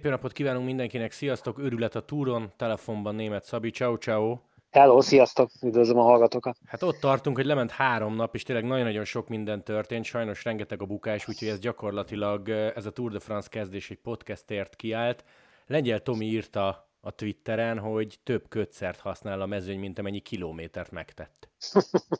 Szép jó napot kívánunk mindenkinek, sziasztok, örület a túron, telefonban német Szabi, ciao ciao. Hello, sziasztok, üdvözlöm a hallgatókat. Hát ott tartunk, hogy lement három nap, és tényleg nagyon-nagyon sok minden történt, sajnos rengeteg a bukás, úgyhogy ez gyakorlatilag, ez a Tour de France kezdés egy podcastért kiállt. Lengyel Tomi írta a Twitteren, hogy több kötszert használ a mezőny, mint amennyi kilométert megtett.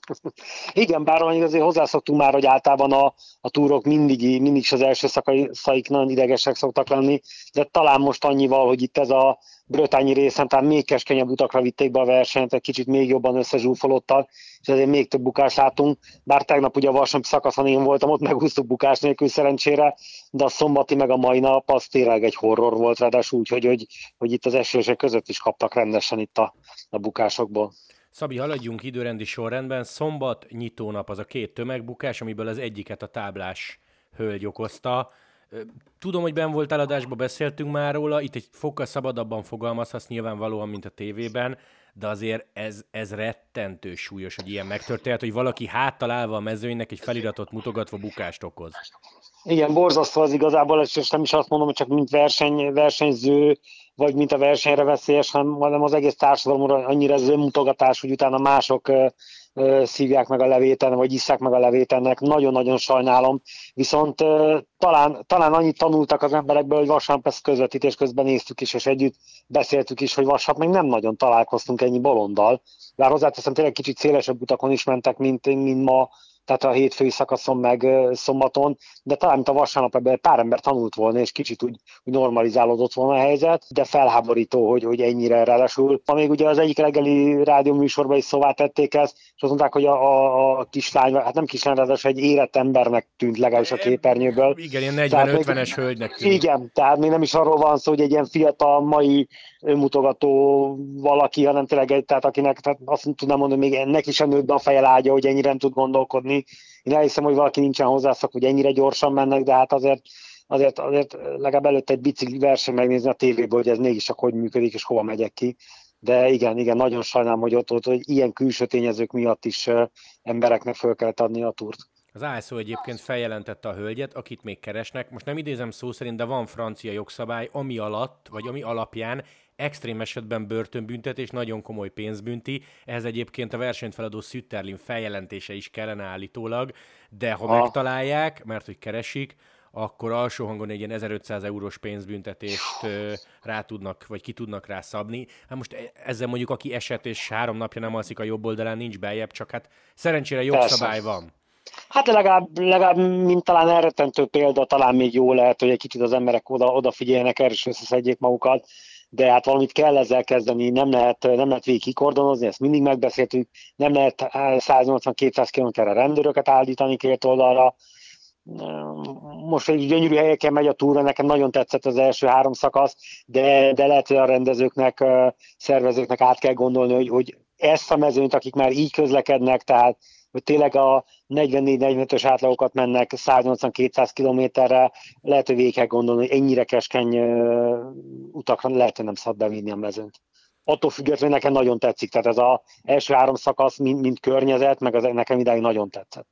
Igen, bár azért hozzászoktunk már, hogy általában a, a túrok mindig, mindig is az első szakaik nagyon idegesek szoktak lenni, de talán most annyival, hogy itt ez a brötányi részen, tehát még keskenyebb utakra vitték be a versenyt, egy kicsit még jobban összezsúfolottak, és ezért még több bukást látunk. Bár tegnap ugye a Vasnapi szakaszon én voltam, ott megúsztuk bukás nélkül szerencsére, de a szombati meg a mai nap az tényleg egy horror volt, ráadásul úgy, hogy, hogy, hogy itt az esősek között is kaptak rendesen itt a, a bukásokból. Szabi, haladjunk időrendi sorrendben. Szombat nyitónap az a két tömegbukás, amiből az egyiket a táblás hölgy okozta. Tudom, hogy ben volt adásban, beszéltünk már róla, itt egy fokkal szabadabban fogalmazhatsz nyilvánvalóan, mint a tévében, de azért ez, ez rettentő súlyos, hogy ilyen megtörtént, hogy valaki háttal állva a mezőnynek egy feliratot mutogatva bukást okoz. Igen, borzasztó az igazából, és nem is azt mondom, hogy csak mint verseny, versenyző, vagy mint a versenyre veszélyes, hanem az egész társadalomra annyira ez önmutogatás, hogy utána mások szívják meg a levéten, vagy isszák meg a levétennek. Nagyon-nagyon sajnálom. Viszont talán, talán annyit tanultak az emberekből, hogy vasárnap ezt közvetítés közben néztük is, és együtt beszéltük is, hogy vasárnap meg nem nagyon találkoztunk ennyi bolonddal. Bár hozzáteszem, tényleg kicsit szélesebb utakon is mentek, mint, mint ma tehát a hétfői szakaszon meg szombaton, de talán mint a vasárnap ebben pár ember tanult volna, és kicsit úgy, úgy normalizálódott volna a helyzet, de felháborító, hogy, hogy ennyire ráadásul. Amíg ugye az egyik reggeli rádió műsorban is szóvá tették ezt, és azt mondták, hogy a, a, a kislány, hát nem kislány, ráadásul egy érett embernek tűnt legalábbis a képernyőből. Igen, ilyen 40-50-es hölgynek tűnt. Igen, tehát még nem is arról van szó, hogy egy ilyen fiatal mai önmutogató valaki, hanem tényleg egy, tehát akinek tehát azt tudnám mondani, még neki sem nőtt a feje hogy ennyire nem tud gondolkodni. Én elhiszem, hogy valaki nincsen hozzászok, hogy ennyire gyorsan mennek, de hát azért azért, azért legalább előtt egy bicikli verseny megnézni a tévéből, hogy ez mégis hogy működik, és hova megyek ki. De igen, igen, nagyon sajnálom, hogy ott, ott hogy ilyen külső tényezők miatt is embereknek föl kellett adni a túrt. Az ASO egyébként feljelentette a hölgyet, akit még keresnek. Most nem idézem szó szerint, de van francia jogszabály, ami alatt, vagy ami alapján extrém esetben börtönbüntetés, nagyon komoly pénzbünti. Ehhez egyébként a versenyt feladó Sütterlin feljelentése is kellene állítólag, de ha ha. megtalálják, mert hogy keresik, akkor alsó hangon egy ilyen 1500 eurós pénzbüntetést rá tudnak, vagy ki tudnak rá szabni. Hát most e, ezzel mondjuk, aki eset és három napja nem alszik a jobb oldalán, nincs beljebb, csak hát szerencsére jogszabály van. Hát legalább, legalább, mint talán elrettentő példa, talán még jó lehet, hogy egy kicsit az emberek oda, odafigyeljenek, erre is összeszedjék magukat, de hát valamit kell ezzel kezdeni, nem lehet, nem lehet végig kikordonozni, ezt mindig megbeszéltük, nem lehet 180-200 km-re rendőröket állítani két oldalra, most egy gyönyörű helyeken megy a túra, nekem nagyon tetszett az első három szakasz, de, de lehet, hogy a rendezőknek, szervezőknek át kell gondolni, hogy, hogy ezt a mezőnyt, akik már így közlekednek, tehát hogy tényleg a 44-45-ös átlagokat mennek 180-200 kilométerre, lehet, hogy végig kell gondolni, hogy ennyire keskeny utakra lehet, hogy nem szabad bevinni a mezőnt. Attól függetlenül nekem nagyon tetszik, tehát ez az első három szakasz, mint, mint környezet, meg az nekem idáig nagyon tetszett.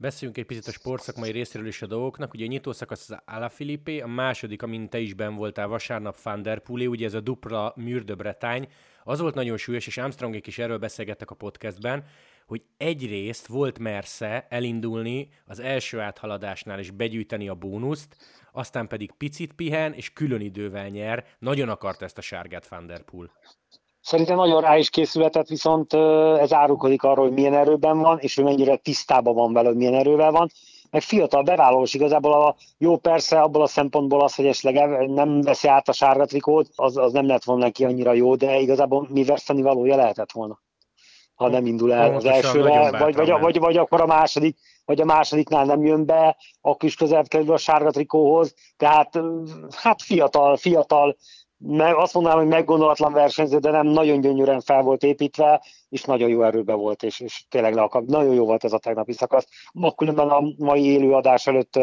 Beszéljünk egy picit a sportszakmai részéről is a dolgoknak. Ugye a nyitószakasz az Alaphilippe, a második, amint te is ben voltál vasárnap Van der ugye ez a dupla Bretagne. Az volt nagyon súlyos, és Armstrongék is erről beszélgettek a podcastben, hogy egyrészt volt mersze elindulni az első áthaladásnál és begyűjteni a bónuszt, aztán pedig picit pihen és külön idővel nyer. Nagyon akart ezt a sárgát Van. Szerintem nagyon rá is készületett, viszont ez árulkodik arról, hogy milyen erőben van, és hogy mennyire tisztában van vele, hogy milyen erővel van. Meg fiatal bevállalós igazából a jó persze abból a szempontból az, hogy esetleg nem veszi át a sárga trikót, az, az nem lett volna neki annyira jó, de igazából mi veszteni valója lehetett volna ha nem indul el az elsőre, vagy, vagy, vagy, vagy akkor a második, vagy a másodiknál nem jön be, akkor is közel kerül a sárga trikóhoz, tehát hát fiatal, fiatal, meg azt mondanám, hogy meggondolatlan versenyző, de nem nagyon gyönyörűen fel volt építve, és nagyon jó erőbe volt, és, és tényleg le akar. Nagyon jó volt ez a tegnapi szakasz. Ma különben a mai élőadás előtt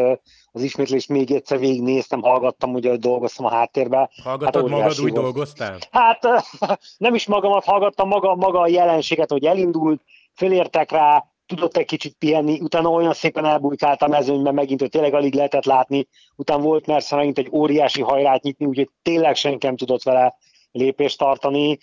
az ismétlést még egyszer végignéztem, hallgattam, ugye dolgoztam a háttérben. Hallgattad hát, magad, úgy dolgoztál? Hát nem is magamat hallgattam, maga, maga a jelenséget, hogy elindult, fölértek rá, tudott egy kicsit pihenni, utána olyan szépen elbújkált a mezőnyben megint, hogy tényleg alig lehetett látni, utána volt Mercer megint egy óriási hajrát nyitni, úgyhogy tényleg senki nem tudott vele lépést tartani,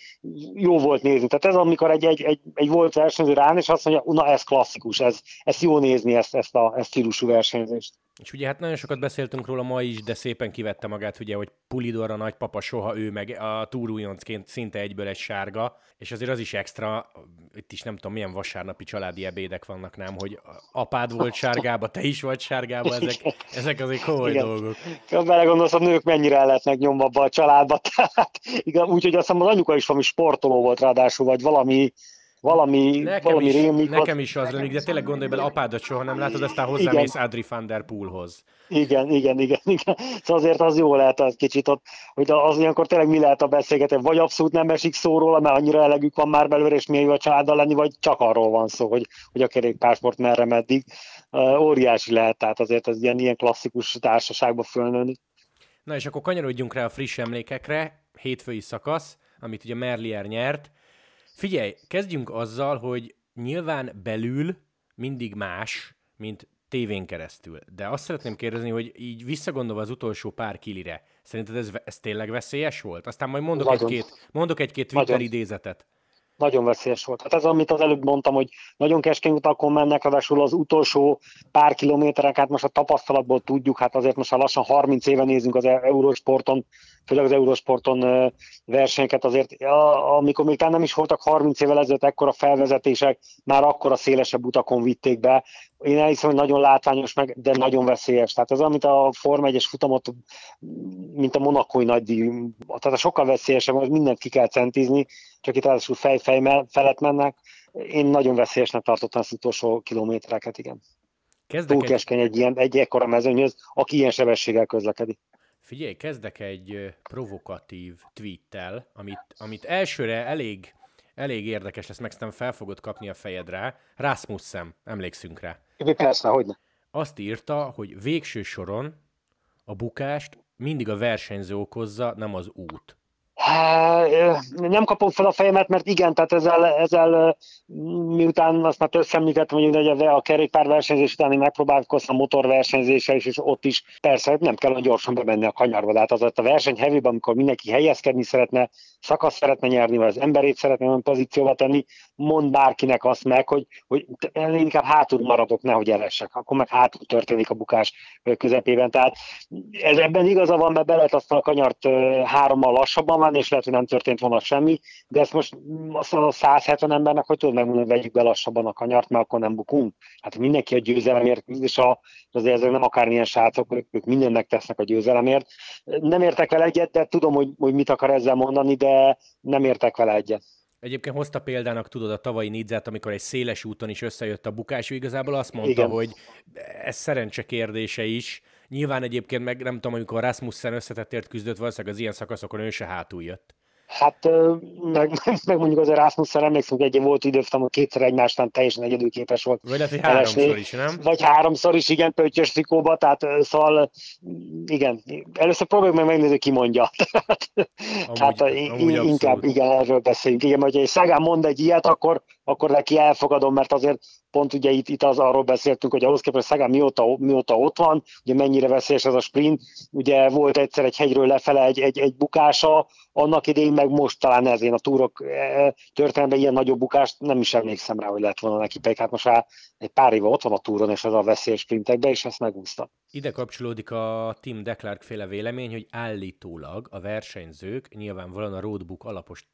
jó volt nézni. Tehát ez amikor egy, egy, egy, egy volt versenyző rán, és azt mondja, na ez klasszikus, ez, ez jó nézni ezt, ezt a ezt stílusú versenyzést. És ugye hát nagyon sokat beszéltünk róla ma is, de szépen kivette magát, ugye, hogy Pulidor a nagypapa soha ő meg a túrújoncként szinte egyből egy sárga, és azért az is extra, itt is nem tudom milyen vasárnapi családi ebédek vannak, nem, hogy apád volt sárgába, te is vagy sárgába, ezek, ezek azért komoly Igen. dolgok. Belegondolsz, a nők mennyire el lehetnek nyomva a családba, tehát igen, úgyhogy azt hiszem az anyuka is valami sportoló volt ráadásul, vagy valami valami, nekem valami is, rémlik. Nekem is az lenni, de tényleg gondolj bele, apádat soha nem látod, aztán hozzámész Adri van der Poolhoz. Igen, igen, igen, igen. Szóval azért az jó lehet az kicsit ott, hogy az ilyenkor tényleg mi lehet a beszélgetés, vagy abszolút nem esik szóról, mert annyira elegük van már belőle, és mi a családdal lenni, vagy csak arról van szó, hogy, hogy a kerékpársport merre meddig. Uh, óriási lehet, tehát azért az ilyen, ilyen klasszikus társaságba fölnőni. Na és akkor kanyarodjunk rá a friss emlékekre, hétfői szakasz, amit ugye Merlier nyert, Figyelj, kezdjünk azzal, hogy nyilván belül mindig más, mint tévén keresztül. De azt szeretném kérdezni, hogy így visszagondolva az utolsó pár kilire, szerinted ez, ez tényleg veszélyes volt? Aztán majd mondok egy-két, mondok egy-két Twitter Nagyon. idézetet nagyon veszélyes volt. Hát ez, amit az előbb mondtam, hogy nagyon keskeny utakon mennek, ráadásul az utolsó pár kilométerek, hát most a tapasztalatból tudjuk, hát azért most már lassan 30 éve nézünk az Eurosporton, főleg az Eurosporton versenyeket, azért amikor még nem is voltak 30 évvel ezelőtt ekkora felvezetések, már akkor a szélesebb utakon vitték be. Én elhiszem, hogy nagyon látványos, meg, de nagyon veszélyes. Tehát ez amit a Forma 1-es futamot, mint a monakói nagydíj, tehát a sokkal veszélyesebb, hogy mindent ki kell centizni, csak itt ráadásul fej-fej felett mennek. Én nagyon veszélyesnek tartottam az utolsó kilométereket, igen. Kezdek Túl keskeny egy, ilyen, egy ekkora mezőnyhöz, aki ilyen sebességgel közlekedik. Figyelj, kezdek egy provokatív tweettel, amit, amit elsőre elég, elég érdekes lesz, meg aztán fel fogod kapni a fejedre. Rasmussen, emlékszünk rá. Persze, hogy ne. Azt írta, hogy végső soron a bukást mindig a versenyző okozza, nem az út nem kapom fel a fejemet, mert igen, tehát ezzel, ezzel miután azt már többször említettem, hogy a kerékpárversenyzés után én megpróbálkoztam motorversenyzéssel is, és ott is persze nem kell olyan gyorsan bemenni a kanyarba, de hát az a verseny hevében, amikor mindenki helyezkedni szeretne, szakasz szeretne nyerni, vagy az emberét szeretne olyan pozícióba tenni, mond bárkinek azt meg, hogy, hogy én inkább hátul maradok, nehogy elessek, akkor meg hátul történik a bukás közepében. Tehát ez ebben igaza van, mert be lehet azt a kanyart hárommal lassabban van, és lehet, hogy nem történt volna semmi, de ezt most azt a 170 embernek, hogy tudod megmondani, hogy vegyük be lassabban a kanyart, mert akkor nem bukunk. Hát mindenki a győzelemért, és a, azért ezek nem akármilyen srácok, ők, ők mindennek tesznek a győzelemért. Nem értek vele egyet, de tudom, hogy, hogy mit akar ezzel mondani, de nem értek vele egyet. Egyébként hozta példának, tudod, a tavalyi Nidzát, amikor egy széles úton is összejött a bukás, igazából azt mondta, Igen. hogy ez szerencse kérdése is. Nyilván egyébként meg nem tudom, amikor Rasmussen összetettért küzdött, valószínűleg az ilyen szakaszokon ő se hátul jött. Hát meg, meg mondjuk az Erasmussen emlékszünk, egy volt időfutam, hogy kétszer egymásnál teljesen egyedülképes volt. Vagy lehet, hogy háromszor is, nem? Vagy háromszor is, igen, pöttyös trikóba, tehát szóval igen. Először próbáljuk meg megnézni, ki mondja. amúgy, tehát amúgy inkább abszolút. igen, erről beszéljünk. Igen, hogy egy Szagán mond egy ilyet, akkor, akkor neki elfogadom, mert azért pont ugye itt, itt az arról beszéltünk, hogy ahhoz képest Szagán mióta, mióta ott van, ugye mennyire veszélyes ez a sprint, ugye volt egyszer egy hegyről lefele egy, egy, egy bukása, annak idején meg most talán ezén a túrok e, történelemben ilyen nagyobb bukást nem is emlékszem rá, hogy lett volna neki, pedig hát most már egy pár éve ott van a túron, és ez a veszélyes sprintekbe, és ezt megúszta. Ide kapcsolódik a Tim Declark féle vélemény, hogy állítólag a versenyzők nyilvánvalóan a roadbook alapos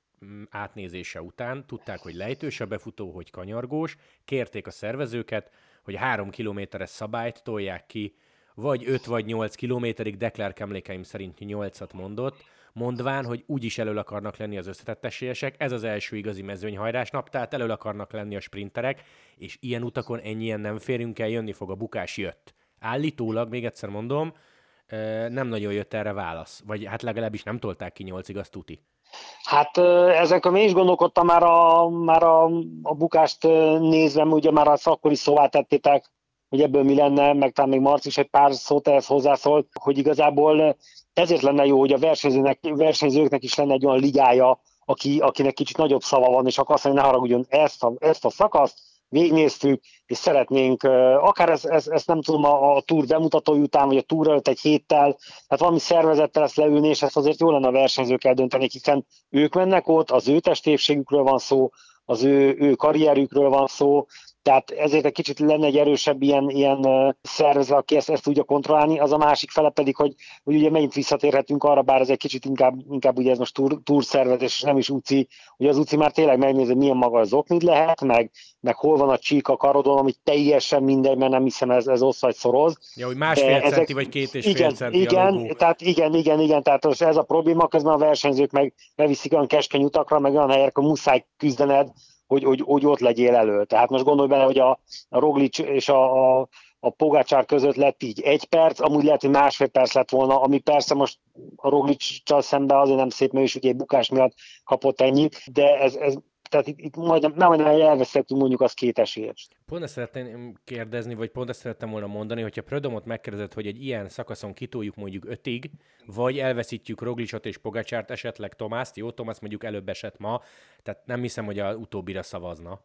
átnézése után tudták, hogy lejtős a befutó, hogy kanyargós, kérték a szervezőket, hogy három kilométeres szabályt tolják ki, vagy 5 vagy 8 kilométerig, Declark emlékeim szerint 8-at mondott, mondván, hogy úgyis elől akarnak lenni az összetett ez az első igazi mezőnyhajrásnap, tehát elől akarnak lenni a sprinterek, és ilyen utakon ennyien nem férünk el, jönni fog a bukás, jött. Állítólag, még egyszer mondom, nem nagyon jött erre válasz, vagy hát legalábbis nem tolták ki nyolcig, azt tuti. Hát ezek mi is gondolkodtam már a, már a, a bukást nézve, ugye már az akkor is szóvá tettétek, hogy ebből mi lenne, meg talán még Marci is egy pár szót ehhez hozzászól, hogy igazából ezért lenne jó, hogy a versenyzőnek, versenyzőknek is lenne egy olyan ligája, aki, akinek kicsit nagyobb szava van, és akkor azt mondja, ne haragudjon, ezt a, ezt a szakaszt végignéztük, és szeretnénk, akár ezt, ez, ez nem tudom, a, a túr bemutató után, vagy a túr előtt egy héttel, tehát valami szervezettel ezt leülni, és ezt azért jól lenne a versenyzőkkel dönteni, hiszen ők mennek ott, az ő testépségükről van szó, az ő, ő karrierükről van szó, tehát ezért egy kicsit lenne egy erősebb ilyen, ilyen szervezet, aki ezt, ezt tudja kontrollálni, az a másik fele pedig, hogy, hogy ugye megint visszatérhetünk arra, bár ez egy kicsit inkább, inkább ugye ez most túr, túrszervezés, és nem is UCI, hogy az UCI már tényleg megnézi, milyen maga az oknid lehet, meg, meg hol van a csík a karodon, ami teljesen mindegy, mert nem hiszem ez, ez osz vagy szoroz. Ja, hogy másfél ezek, centi, vagy két és igen, fél centi igen, tehát igen, igen, igen, tehát ez a probléma, közben a versenyzők meg beviszik olyan keskeny utakra, meg olyan helyekre, muszáj küzdened, hogy, hogy, hogy ott legyél elő. Tehát most gondolj bele, hogy a, a Roglic és a, a, a Pogácsár között lett így egy perc, amúgy lehet, hogy másfél perc lett volna, ami persze most a Roglic-csal szemben azért nem szép, mert is ugye bukás miatt kapott ennyit, de ez, ez tehát itt, itt majdnem, nem majdnem elveszettünk mondjuk az két esélyest. Pont ezt szeretném kérdezni, vagy pont ezt szerettem volna mondani, hogyha Prödomot megkérdezett, hogy egy ilyen szakaszon kitoljuk mondjuk ötig, vagy elveszítjük Roglicot és Pogacsárt, esetleg Tomászt, jó, Tomás mondjuk előbb esett ma, tehát nem hiszem, hogy a utóbbira szavazna.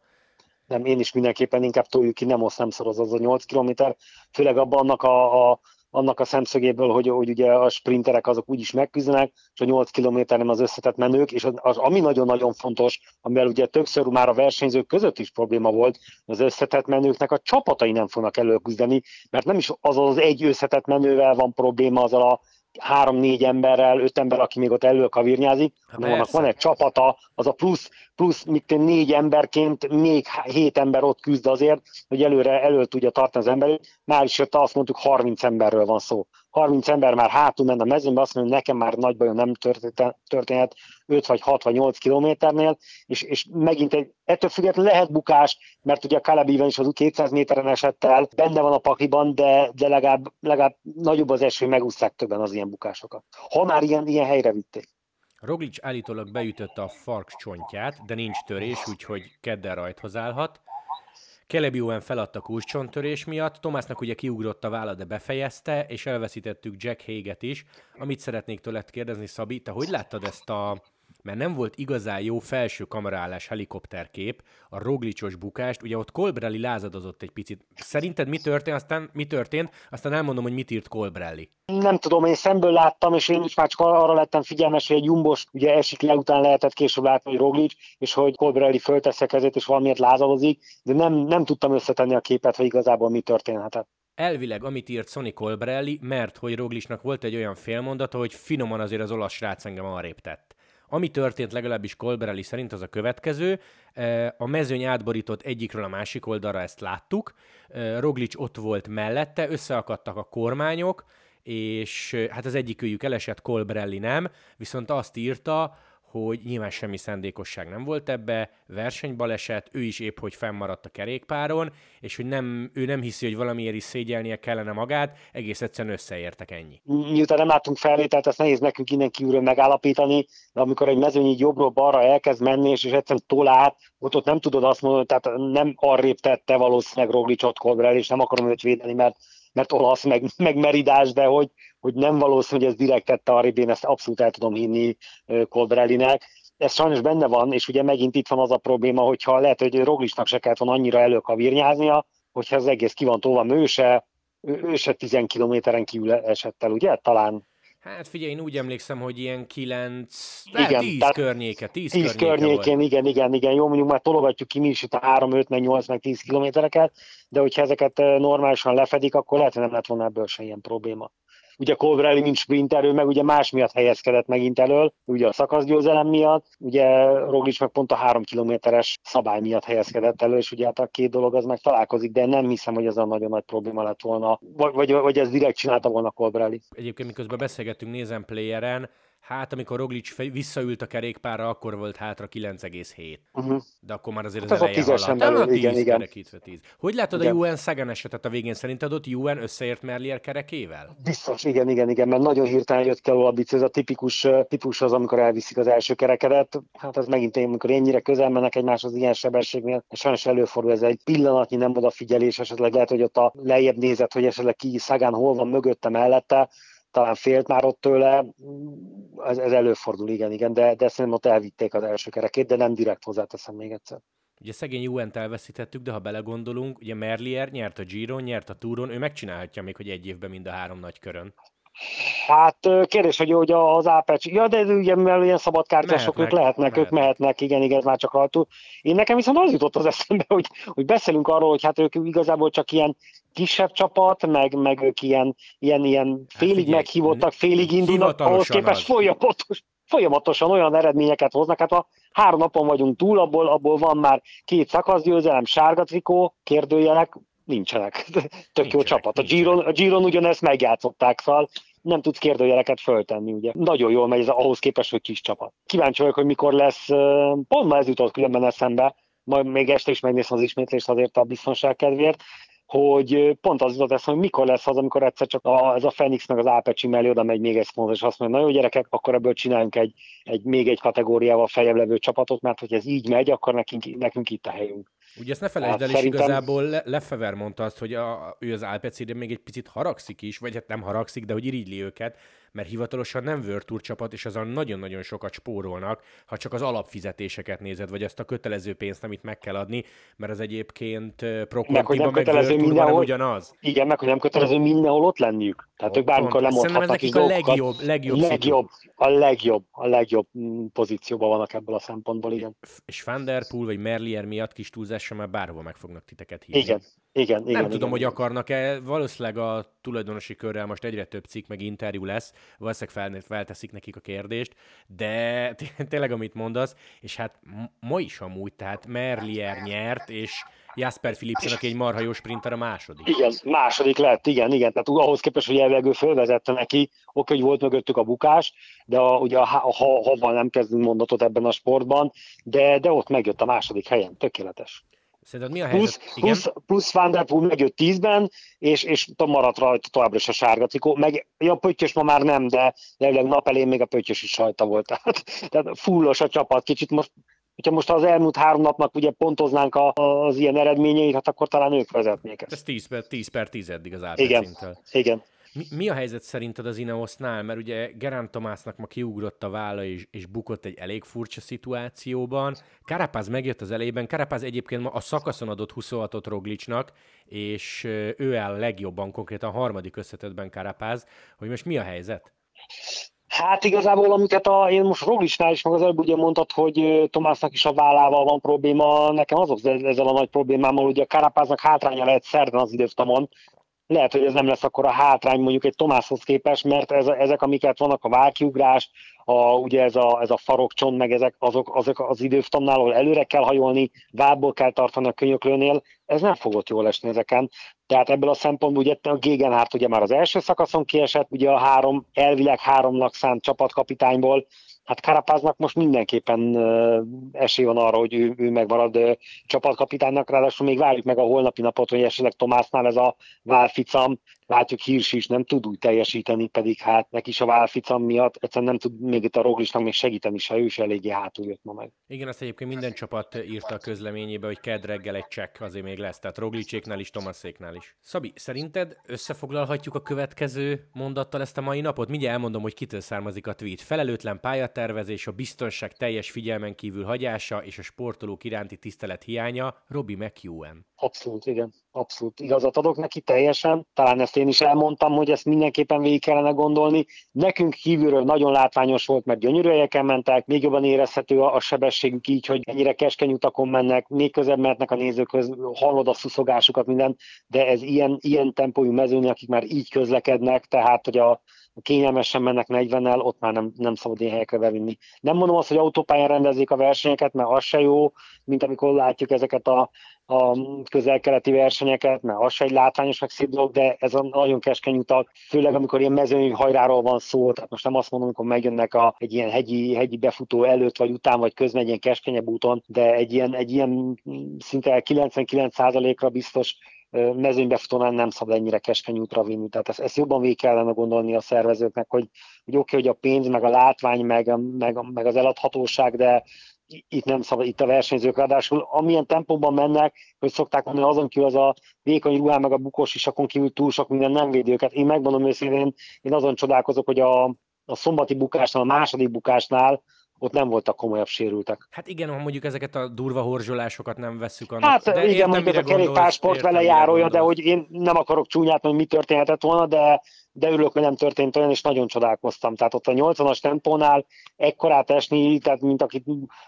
Nem, én is mindenképpen inkább toljuk ki, nem osz, nem szoroz az a 8 kilométer, főleg abban annak a, a annak a szemszögéből, hogy, hogy ugye a sprinterek azok úgyis megküzdenek, és a 8 km nem az összetett menők, és az, az, ami nagyon-nagyon fontos, amivel ugye többször már a versenyzők között is probléma volt, az összetett menőknek a csapatai nem fognak előküzdeni, mert nem is az az egy összetett menővel van probléma azzal a három-négy emberrel, öt ember, aki még ott elő kavirnyázik, hanem annak van egy csapata, az a plusz, plusz mint négy emberként még hét ember ott küzd azért, hogy előre elő tudja tartani az emberét. Már is jött azt mondtuk, 30 emberről van szó. 30 ember már hátul menne a mezőnbe, azt mondja, hogy nekem már nagy bajom nem történhet 5 vagy 6 vagy 8 kilométernél, és, és megint egy, ettől függetlenül lehet bukás, mert ugye a Calebíven is az 200 méteren esett el, benne van a pakiban, de, de legalább, legalább nagyobb az eső, megúszták többen az ilyen bukásokat. Ha már ilyen, ilyen helyre vitték. Roglic állítólag beütötte a fark csontját, de nincs törés, úgyhogy kedden rajthoz állhat. Kelebi Owen feladta kulcscsontörés miatt, Tomásnak ugye kiugrott a válla, de befejezte, és elveszítettük Jack Haget is. Amit szeretnék tőled kérdezni, Szabi, te hogy láttad ezt a mert nem volt igazán jó felső kamerálás helikopterkép, a roglicsos bukást, ugye ott Colbrelli lázadozott egy picit. Szerinted mi történt, aztán mi történt, aztán elmondom, hogy mit írt Colbrelli. Nem tudom, én szemből láttam, és én is már csak arra lettem figyelmes, hogy egy Jumbos ugye esik le, után lehetett később látni, hogy Roglic, és hogy Colbrelli föltesz a kezét, és valamiért lázadozik, de nem, nem tudtam összetenni a képet, hogy igazából mi történhetett elvileg amit írt Sonny Colbrelli, mert hogy Roglicnak volt egy olyan félmondata, hogy finoman azért az olasz srác engem arrébb tett. Ami történt legalábbis Colbrelli szerint az a következő, a mezőny átborított egyikről a másik oldalra, ezt láttuk, Roglic ott volt mellette, összeakadtak a kormányok, és hát az egyikőjük elesett, Colbrelli nem, viszont azt írta, hogy nyilván semmi szándékosság nem volt ebbe, versenybaleset, ő is épp hogy fennmaradt a kerékpáron, és hogy nem, ő nem hiszi, hogy valamiért is szégyelnie kellene magát, egész egyszerűen összeértek ennyi. Miután nem látunk felvételt, ezt nehéz nekünk innen kívülről megállapítani, de amikor egy mezőny így jobbról balra elkezd menni, és, és egyszerűen tol át, ott, ott nem tudod azt mondani, tehát nem arrébb tette valószínűleg Roglicsot Colbrelli, és nem akarom őt védeni, mert mert olasz, meg, meg meridás, de hogy, hogy nem valószínű, hogy ez direkt tette a én ezt abszolút el tudom hinni Colbrellinek. Ez sajnos benne van, és ugye megint itt van az a probléma, hogyha lehet, hogy Roglisnak se kellett volna annyira előkavírnyáznia, hogyha az egész ki van tolva, ő se, ő se 10 kilométeren kívül esett el, ugye? Talán Hát figyelj, én úgy emlékszem, hogy ilyen 9, igen, 10 tehát környéke, 10, 10 környékén, volt. igen, igen, igen, jó, mondjuk már tologatjuk ki mi is itt a 3, 5, meg 8, meg 10 kilométereket, de hogyha ezeket normálisan lefedik, akkor lehet, hogy nem lett volna ebből se ilyen probléma. Ugye Colbrelli, mint sprinterő, meg ugye más miatt helyezkedett megint elől, ugye a szakaszgyőzelem miatt, ugye Roglic meg pont a három kilométeres szabály miatt helyezkedett elő, és ugye hát a két dolog az meg találkozik, de nem hiszem, hogy ez a nagyon nagy probléma lett volna, vagy, vagy, vagy ez direkt csinálta volna Colbrelli. Egyébként miközben beszélgettünk nézem playeren, Hát, amikor Roglic visszaült a kerékpárra, akkor volt hátra 9,7. Uh-huh. De akkor már azért hát az, az eleje haladt. Belül, 10, igen, igen. 10. Hogy látod igen. a UN Sagan esetet a végén? Szerinted ott UN összeért Merlier kerekével? Biztos, igen, igen, igen, mert nagyon hirtelen jött ki a bici, ez a tipikus, tipikus az, amikor elviszik az első kerekedet. Hát az megint amikor ennyire közel mennek egymáshoz ilyen sebességnél, sajnos előfordul ez egy pillanatnyi nem odafigyelés, esetleg lehet, hogy ott a lejjebb nézet, hogy esetleg ki Sagan hol van mögötte mellette, talán félt már ott tőle, ez, ez előfordul, igen, igen, de, de szerintem ott elvitték az első kerekét, de nem direkt hozzáteszem még egyszer. Ugye szegény Juent elveszítettük, de ha belegondolunk, ugye Merlier nyert a Giron, nyert a Touron, ő megcsinálhatja még, hogy egy évben mind a három nagy körön. Hát kérdés, hogy, hogy az Ápecs, ja, de ugye mivel ilyen szabadkártyások, ők lehetnek, mehetnek. ők mehetnek, igen, igen, már csak rajtuk. Én nekem viszont az jutott az eszembe, hogy, hogy beszélünk arról, hogy hát ők igazából csak ilyen kisebb csapat, meg, meg ők ilyen, ilyen, ilyen hát félig hát meghívottak, félig indulnak, ahhoz képest folyamatos, folyamatosan olyan eredményeket hoznak. Hát a három napon vagyunk túl, abból, abból van már két szakaszgyőzelem, sárga trikó, kérdőjelek, nincsenek. Tök nincsenek, jó csapat. A Giron, a Giron ugyanezt megjátszották, szóval nem tudsz kérdőjeleket föltenni, ugye. Nagyon jól megy ez ahhoz képest, hogy kis csapat. Kíváncsi vagyok, hogy mikor lesz, pont ma ez jutott különben eszembe, majd még este is megnézem az ismétlést azért a biztonság kedvéért, hogy pont az jutott eszembe, hogy mikor lesz az, amikor egyszer csak a, ez a Fenix meg az Ápecsi mellé oda megy még egy szponzor, és azt mondja, na jó gyerekek, akkor ebből csináljunk egy, egy még egy kategóriával feljebb levő csapatot, mert hogy ez így megy, akkor nekünk, nekünk itt a helyünk. Ugye ezt ne felejtsd hát el, és szerintem... igazából Le- Lefever mondta azt, hogy a, ő az Alpecide még egy picit haragszik is, vagy hát nem haragszik, de hogy irigyli őket, mert hivatalosan nem Tour csapat, és azon nagyon-nagyon sokat spórolnak, ha csak az alapfizetéseket nézed, vagy azt a kötelező pénzt, amit meg kell adni, mert az egyébként Prokontiban meg, meg World mindenhol, ugyanaz. Igen, meg hogy nem kötelező mindenhol ott lenniük. Tehát ők bármikor lemondhatnak is a legjobb, legjobb, legjobb, a legjobb, a legjobb mm, pozícióban vannak ebből a szempontból, igen. És Van Der Poel vagy Merlier miatt kis túlzással már bárhova meg fognak titeket hívni. Igen, igen, Nem igen, tudom, igen. hogy akarnak-e, valószínűleg a tulajdonosi körrel most egyre több cikk, meg interjú lesz, valószínűleg fel, felteszik nekik a kérdést, de tényleg, amit mondasz, és hát ma is amúgy, tehát Merlier nyert, és Jasper Philipsen, aki egy marha jó sprinter a második. Igen, második lett, igen, igen. Tehát ahhoz képest, hogy elvegő fölvezette neki, oké, hogy volt mögöttük a bukás, de a, ugye a, a, ha, ha nem kezdünk mondatot ebben a sportban, de, de ott megjött a második helyen, tökéletes. Szerinted mi a helyzet? Plusz, Igen? plusz, plusz Van Der Poel megjött tízben, és, és maradt rajta továbbra is a sárga trikó. Meg ja, a pöttyös ma már nem, de jelenleg nap elén még a pöttyös is rajta volt. Tehát, tehát fullos a csapat. Kicsit most hogyha most az elmúlt három napnak ugye pontoznánk a, az ilyen eredményeit, hát akkor talán ők vezetnék ezt. Ez 10 per 10, per 10 eddig az Igen, igen. Mi, mi a helyzet szerinted az Ineosnál? Mert ugye Gerán Tomásnak ma kiugrott a válla és, és bukott egy elég furcsa szituációban. Karapáz megjött az elejében. Karapáz egyébként ma a szakaszon adott 26-ot Roglicsnak, és ő áll legjobban, konkrétan a harmadik összetetben Karapáz. Hogy most mi a helyzet? Hát igazából, amiket a, én most Roglicsnál is, meg az előbb ugye mondtad, hogy Tomásnak is a vállával van probléma, nekem az ezzel a nagy problémámmal, hogy a Karapáznak hátránya lehet szerdán az időftamon, lehet, hogy ez nem lesz akkor a hátrány mondjuk egy Tomáshoz képest, mert ez, ezek, amiket vannak, a válkiugrás, a, ugye ez a, ez a farokcsont, meg ezek azok, azok az időftamnál, ahol előre kell hajolni, vából kell tartani a könyöklőnél, ez nem fogott jól esni ezeken. Tehát ebből a szempontból ugye a Gegenhárt ugye már az első szakaszon kiesett, ugye a három, elvileg háromnak szánt csapatkapitányból, hát Karapáznak most mindenképpen esély van arra, hogy ő, ő megmarad csapatkapitánynak, ráadásul még várjuk meg a holnapi napot, hogy esetleg Tomásnál ez a válficam látjuk Hírs is nem tud úgy teljesíteni, pedig hát neki is a válficam miatt egyszerűen nem tud még itt a Roglisnak még segíteni se, ő is eléggé hátul jött ma meg. Igen, azt egyébként minden csapat írta a közleményébe, hogy kedd reggel egy csekk azért még lesz, tehát Roglicséknál is, Tomaszéknál is. Szabi, szerinted összefoglalhatjuk a következő mondattal ezt a mai napot? Mindjárt elmondom, hogy kitől származik a tweet. Felelőtlen pályatervezés, a biztonság teljes figyelmen kívül hagyása és a sportolók iránti tisztelet hiánya, Robi McEwen. Abszolút, igen. Abszolút igazat adok neki teljesen. Talán ezt én is elmondtam, hogy ezt mindenképpen végig kellene gondolni. Nekünk kívülről nagyon látványos volt, mert gyönyörű helyeken mentek, még jobban érezhető a, sebességük így, hogy ennyire keskeny utakon mennek, még közebb mehetnek a nézőköz, hallod a szuszogásukat, minden, de ez ilyen, ilyen tempójú mezőn, akik már így közlekednek, tehát hogy a, kényelmesen mennek 40-nel, ott már nem, nem szabad ilyen helyekre bevinni. Nem mondom azt, hogy autópályán rendezik a versenyeket, mert az se jó, mint amikor látjuk ezeket a, a közel-keleti versenyeket, mert az se egy látványos meg szép dolog, de ez a nagyon keskeny utak, főleg amikor ilyen mezőny hajráról van szó, tehát most nem azt mondom, amikor megjönnek a, egy ilyen hegyi, hegyi befutó előtt, vagy után, vagy közben egy ilyen keskenyebb úton, de egy ilyen, egy ilyen szinte 99%-ra biztos mezőnybefutónál nem szabad ennyire keskeny útra vinni. Tehát ezt, ezt jobban végig kellene gondolni a szervezőknek, hogy, hogy oké, okay, hogy a pénz, meg a látvány, meg, meg, meg az eladhatóság, de itt nem szabad, itt a versenyzők ráadásul amilyen tempóban mennek, hogy szokták mondani, azon kívül az a vékony ruhán, meg a bukós is, akon kívül túl sok minden nem védi őket. Én megmondom őszintén, én azon csodálkozok, hogy a, a szombati bukásnál, a második bukásnál ott nem voltak komolyabb sérültek. Hát igen, ha mondjuk ezeket a durva horzsolásokat nem vesszük annak. Hát de igen, mondjuk a kerékpársport vele járója, de hogy én nem akarok csúnyát, hogy mi történhetett volna, de, de örülök, hogy nem történt olyan, és nagyon csodálkoztam. Tehát ott a 80-as tempónál ekkorát esni, tehát mint akit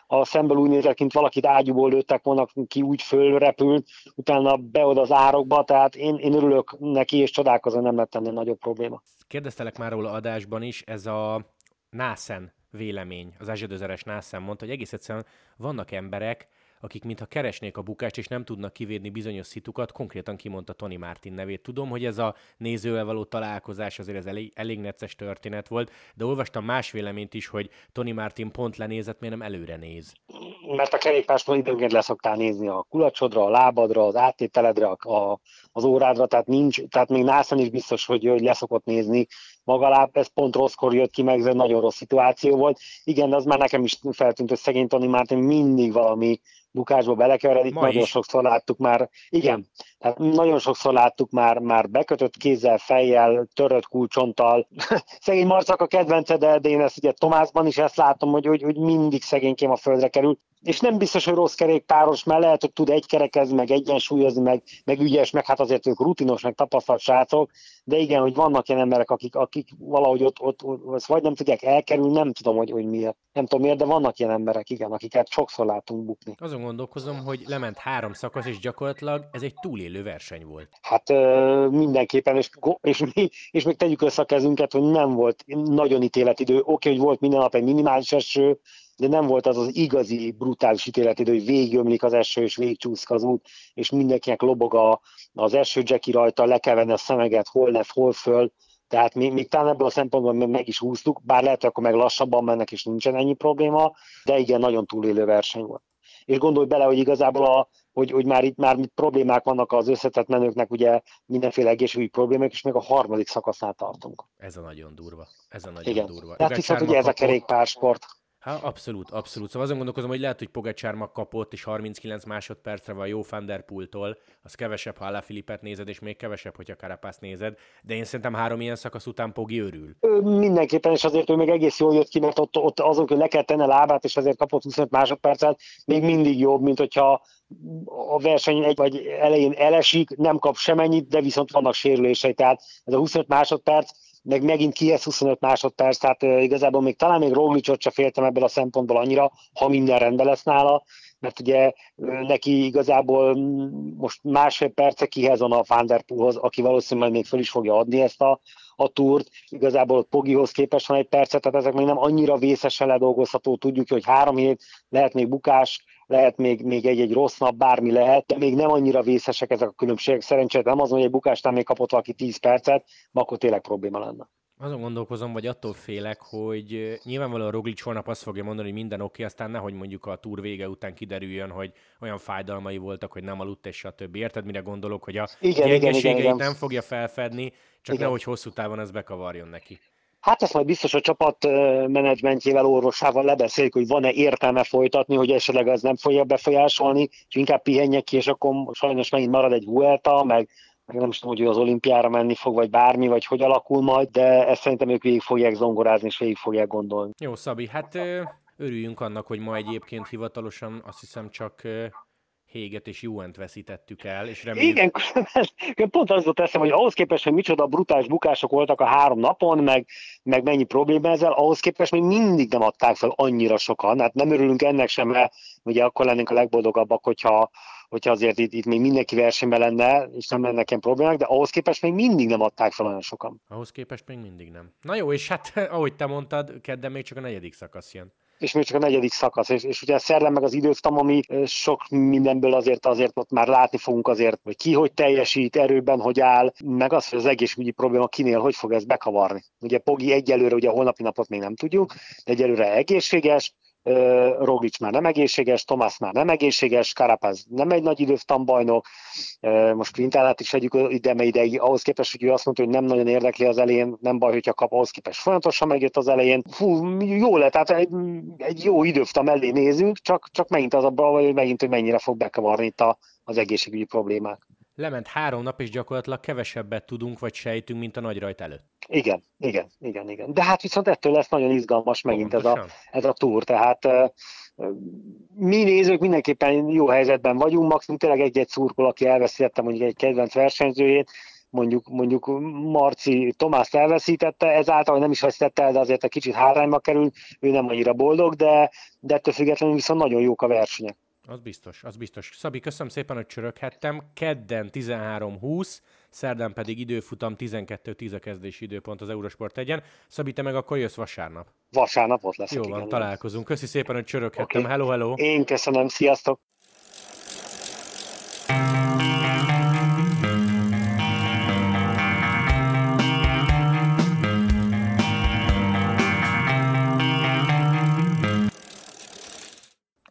a szemből úgy nézett, mint valakit ágyúból lőttek volna, ki úgy fölrepült, utána beod az árokba, tehát én, én örülök neki, és csodálkozom, nem lett ennél nagyobb probléma. Kérdeztelek már róla adásban is, ez a Nászen vélemény, az Azsadözeres Nászen mondta, hogy egész egyszerűen vannak emberek, akik mintha keresnék a bukást, és nem tudnak kivédni bizonyos szitukat, konkrétan kimondta Tony Martin nevét. Tudom, hogy ez a nézővel való találkozás azért ez elég, elég necces történet volt, de olvastam más véleményt is, hogy Tony Martin pont lenézett, miért nem előre néz. Mert a kerékpárstól időnként leszoktál nézni a kulacsodra, a lábadra, az áttételedre, a, az órádra, tehát nincs, tehát még Nászan is biztos, hogy, hogy leszokott nézni maga ez pont rosszkor jött ki, meg ez egy nagyon rossz szituáció volt. Igen, de az már nekem is feltűnt, hogy szegény Tony Martin mindig valami bukásba belekeveredik, Ma nagyon is. sokszor láttuk már, igen, tehát nagyon sokszor láttuk már, már bekötött kézzel, fejjel, törött kulcsonttal. Szegény Marcak a kedvence, de, de én ezt ugye Tomásban is ezt látom, hogy, hogy, hogy mindig szegénykém a földre kerül és nem biztos, hogy rossz kerékpáros, mert lehet, hogy tud egykerekezni, meg egyensúlyozni, meg, meg ügyes, meg hát azért ők rutinos, meg tapasztalt srácok, de igen, hogy vannak ilyen emberek, akik, akik valahogy ott, ott, ott vagy nem tudják elkerülni, nem tudom, hogy, hogy miért. Nem tudom miért, de vannak ilyen emberek, igen, akiket sokszor látunk bukni. Azon gondolkozom, hogy lement három szakasz, és gyakorlatilag ez egy túlélő verseny volt. Hát mindenképpen, és, és, mi, és még tegyük össze a kezünket, hogy nem volt nagyon ítéletidő. Oké, hogy volt minden nap egy minimális eső, de nem volt az az igazi brutális ítéletidő, hogy végigömlik az eső, és végigcsúszik az út, és mindenkinek lobog a, az eső Jackie rajta, le kell venni a szemeget, hol lef, hol föl, tehát még, még talán ebből a szempontból meg is húztuk, bár lehet, hogy akkor meg lassabban mennek, és nincsen ennyi probléma, de igen, nagyon túlélő verseny volt. És gondolj bele, hogy igazából a, hogy, hogy már itt már mit problémák vannak az összetett menőknek, ugye mindenféle egészségügyi problémák, és még a harmadik szakasznál tartunk. Ez a nagyon durva. Ez a nagyon Igen. durva. Tehát viszont ugye ez a kerékpársport. Hát abszolút, abszolút. Szóval azon gondolkozom, hogy lehet, hogy Pogacsár kapott, és 39 másodpercre van jó Fanderpultól, az kevesebb, ha Alaphilippet nézed, és még kevesebb, hogyha Karapász nézed, de én szerintem három ilyen szakasz után Pogi örül. Ő, mindenképpen, és azért ő még egész jól jött ki, mert ott, ott azon, hogy le kell tenni a lábát, és azért kapott 25 másodpercet, még mindig jobb, mint hogyha a verseny egy vagy elején elesik, nem kap semennyit, de viszont vannak sérülései, tehát ez a 25 másodperc meg megint kiesz 25 másodperc, tehát igazából még talán még Roglicot se féltem ebből a szempontból annyira, ha minden rendben lesz nála, mert ugye neki igazából most másfél perce kihez van a Vanderpoolhoz, aki valószínűleg még fel is fogja adni ezt a, a túrt. Igazából Pogihoz képest van egy percet, tehát ezek még nem annyira vészesen ledolgozható. Tudjuk, hogy három hét lehet még bukás, lehet még, még egy-egy rossz nap, bármi lehet, de még nem annyira vészesek ezek a különbségek. Szerencsére nem az, hogy egy bukásnál még kapott valaki 10 percet, akkor tényleg probléma lenne. Azon gondolkozom, vagy attól félek, hogy nyilvánvalóan Roglic holnap azt fogja mondani, hogy minden oké, aztán nehogy mondjuk a túr vége után kiderüljön, hogy olyan fájdalmai voltak, hogy nem aludt, és stb. Érted, mire gondolok, hogy a igen, gyengeségeit igen, igen, igen. nem fogja felfedni, csak igen. nehogy hosszú távon ez bekavarjon neki. Hát ezt majd biztos a csapat menedzsmentjével, orvosával lebeszéljük, hogy van-e értelme folytatni, hogy esetleg ez nem fogja befolyásolni, és inkább pihenjek ki, és akkor sajnos megint marad egy Vuelta, meg, meg nem is tudom, hogy az olimpiára menni fog, vagy bármi, vagy hogy alakul majd, de ezt szerintem ők végig fogják zongorázni, és végig fogják gondolni. Jó, Szabi, hát örüljünk annak, hogy ma egyébként hivatalosan azt hiszem csak Héget és Juent veszítettük el, és reméljük... Igen, pont az volt eszem, hogy ahhoz képest, hogy micsoda brutális bukások voltak a három napon, meg, meg mennyi probléma ezzel, ahhoz képest még mindig nem adták fel annyira sokan. Hát nem örülünk ennek sem, mert ugye akkor lennénk a legboldogabbak, hogyha, hogyha azért itt, itt még mindenki versenyben lenne, és nem lenne nekem problémák, de ahhoz képest még mindig nem adták fel olyan sokan. Ahhoz képest még mindig nem. Na jó, és hát ahogy te mondtad, kedden még csak a negyedik szakasz jön és még csak a negyedik szakasz, és, és ugye szerdán meg az időtam, ami sok mindenből azért azért ott már látni fogunk azért, hogy ki hogy teljesít, erőben hogy áll, meg az, hogy az egészségügyi probléma kinél hogy fog ez bekavarni. Ugye Pogi egyelőre, ugye a holnapi napot még nem tudjuk, egyelőre egészséges, Roglic már nem egészséges, Tomás már nem egészséges, Karapaz nem egy nagy időftam bajnok, most Quintánát is vegyük ide, mert ide ahhoz képest, hogy ő azt mondta, hogy nem nagyon érdekli az elején, nem baj, hogyha kap, ahhoz képest folyamatosan megjött az elején. Fú, jó lett, tehát egy, egy jó időftam mellé nézünk, csak, csak megint az a baj, hogy megint, hogy mennyire fog bekavarni itt a, az egészségügyi problémák. Lement három nap, és gyakorlatilag kevesebbet tudunk, vagy sejtünk, mint a nagy rajt előtt. Igen, igen, igen, igen. De hát viszont ettől lesz nagyon izgalmas megint ez a, ez a túr, tehát mi nézők mindenképpen jó helyzetben vagyunk, maximum tényleg egy-egy szurkol, aki elveszítette mondjuk egy kedvenc versenyzőjét, mondjuk, mondjuk Marci Tomás elveszítette, ezáltal nem is veszítette el, de azért egy kicsit hárányba került, ő nem annyira boldog, de, de ettől függetlenül viszont nagyon jók a versenyek. Az biztos, az biztos. Szabi, köszönöm szépen, hogy csöröghettem. Kedden 13.20, szerdán pedig időfutam 12.10 a kezdési időpont az Eurosport egyen. Szabi, te meg akkor jössz vasárnap. Vasárnap ott lesz. Jó van, igen, találkozunk. Köszi szépen, hogy csöröghettem. Okay. Hello, hello. Én köszönöm, sziasztok.